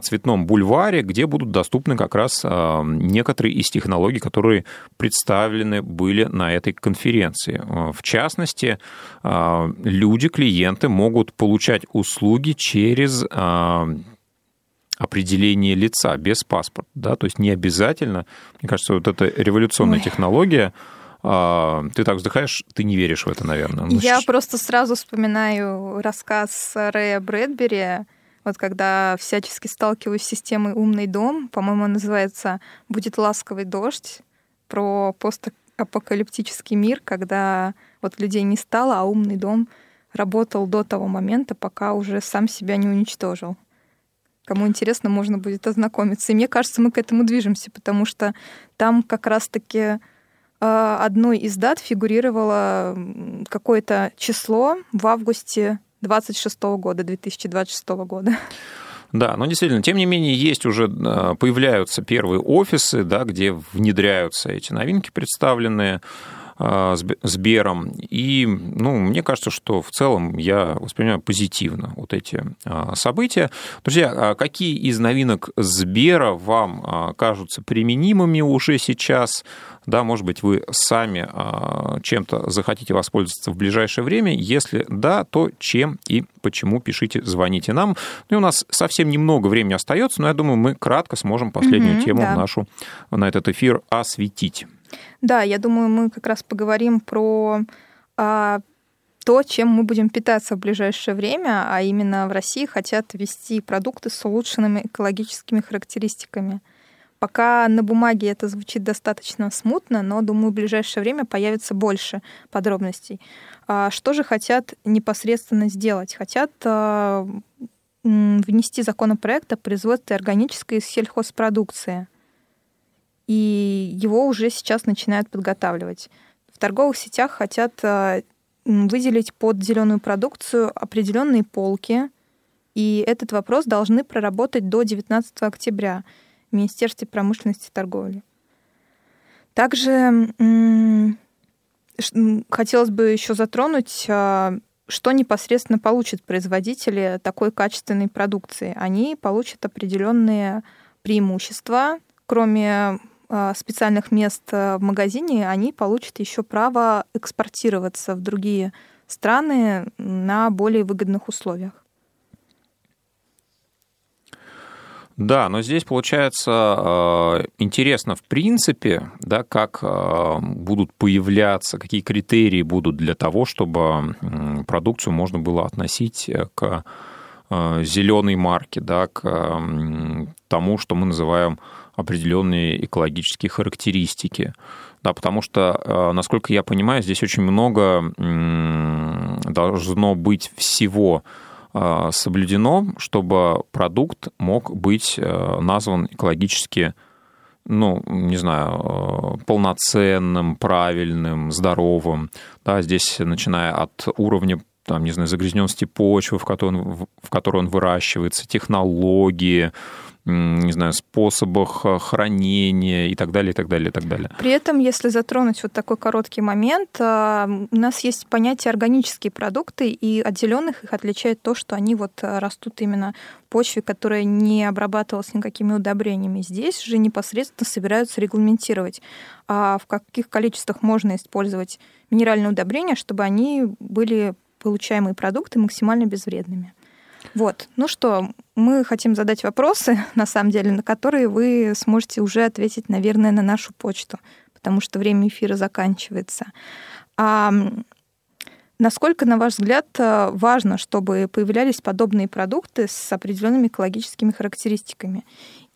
Цветном бульваре, где будут доступны как раз а, некоторые из технологий, которые представлены были на этой конференции. А, в частности, люди, клиенты могут получать услуги через определение лица без паспорта, да, то есть не обязательно, мне кажется, вот эта революционная Ой. технология, ты так вздыхаешь, ты не веришь в это, наверное. Ну, Я просто сразу вспоминаю рассказ Рэя Брэдбери, вот когда всячески сталкиваюсь с системой «Умный дом», по-моему, называется «Будет ласковый дождь», про постапокалиптический мир, когда вот людей не стало, а умный дом работал до того момента, пока уже сам себя не уничтожил. Кому интересно, можно будет ознакомиться. И мне кажется, мы к этому движемся, потому что там как раз-таки а, одной из дат фигурировало какое-то число в августе 26 года, 2026 года. Да, но действительно, тем не менее, есть уже, а, появляются первые офисы, да, где внедряются эти новинки представленные. А, Сбером. И, ну, мне кажется, что в целом я воспринимаю позитивно вот эти а, события. Друзья, а какие из новинок Сбера вам кажутся применимыми уже сейчас? Да, может быть, вы сами чем-то захотите воспользоваться в ближайшее время. Если да, то чем и почему пишите, звоните нам. Ну и у нас совсем немного времени остается, но я думаю, мы кратко сможем последнюю mm-hmm, тему да. нашу на этот эфир осветить. Да, я думаю, мы как раз поговорим про а, то, чем мы будем питаться в ближайшее время, а именно в России хотят ввести продукты с улучшенными экологическими характеристиками. Пока на бумаге это звучит достаточно смутно, но, думаю, в ближайшее время появится больше подробностей. А что же хотят непосредственно сделать? Хотят а, внести законопроект о производстве органической сельхозпродукции и его уже сейчас начинают подготавливать. В торговых сетях хотят э, выделить под зеленую продукцию определенные полки, и этот вопрос должны проработать до 19 октября в Министерстве промышленности и торговли. Также хотелось бы еще затронуть, э, что непосредственно получат производители такой качественной продукции. Они получат определенные преимущества, кроме а, специальных мест э, в магазине, они получат еще право экспортироваться в другие страны на более выгодных условиях. Да, но здесь получается э, интересно в принципе, да, как э, будут появляться, какие критерии будут для того, чтобы продукцию можно было относить к зеленой марке, да, к тому, что мы называем определенные экологические характеристики. Да, потому что, э, насколько я понимаю, здесь очень много должно быть всего э, соблюдено, чтобы продукт мог быть э, назван экологически ну, не знаю, полноценным, правильным, здоровым. Да, здесь, начиная от уровня там, не знаю, загрязненности почвы, в которой он, в которой он выращивается, технологии, не знаю, способах э, хранения и так далее, и так далее, и так далее. При этом, если затронуть вот такой короткий момент, э, у нас есть понятие органические продукты, и от зеленых их отличает то, что они вот э, растут именно в почве, которая не обрабатывалась никакими удобрениями. Здесь же непосредственно собираются регламентировать, а в каких количествах можно использовать минеральные удобрения, чтобы они были получаемые продукты максимально безвредными. Вот. Ну что, мы хотим задать вопросы, на самом деле, на которые вы сможете уже ответить, наверное, на нашу почту, потому что время эфира заканчивается. А насколько, на ваш взгляд, важно, чтобы появлялись подобные продукты с определенными экологическими характеристиками?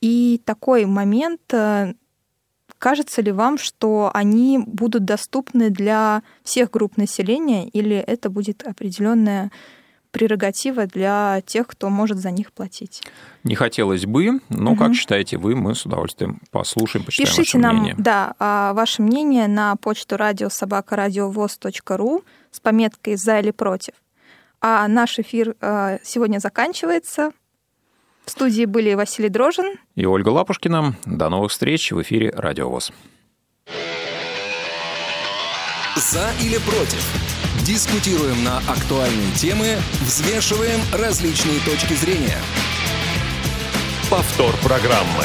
И такой момент, кажется ли вам, что они будут доступны для всех групп населения, или это будет определенная прерогатива для тех, кто может за них платить. Не хотелось бы, но угу. как считаете вы, мы с удовольствием послушаем, почитаем Пишите ваше нам, мнение. да, а, ваше мнение на почту радиособакарадиовоз.ру с пометкой «За или против». А наш эфир а, сегодня заканчивается. В студии были Василий Дрожин и Ольга Лапушкина. До новых встреч в эфире «Радиовоз». «За или против» Дискутируем на актуальные темы, взвешиваем различные точки зрения. Повтор программы.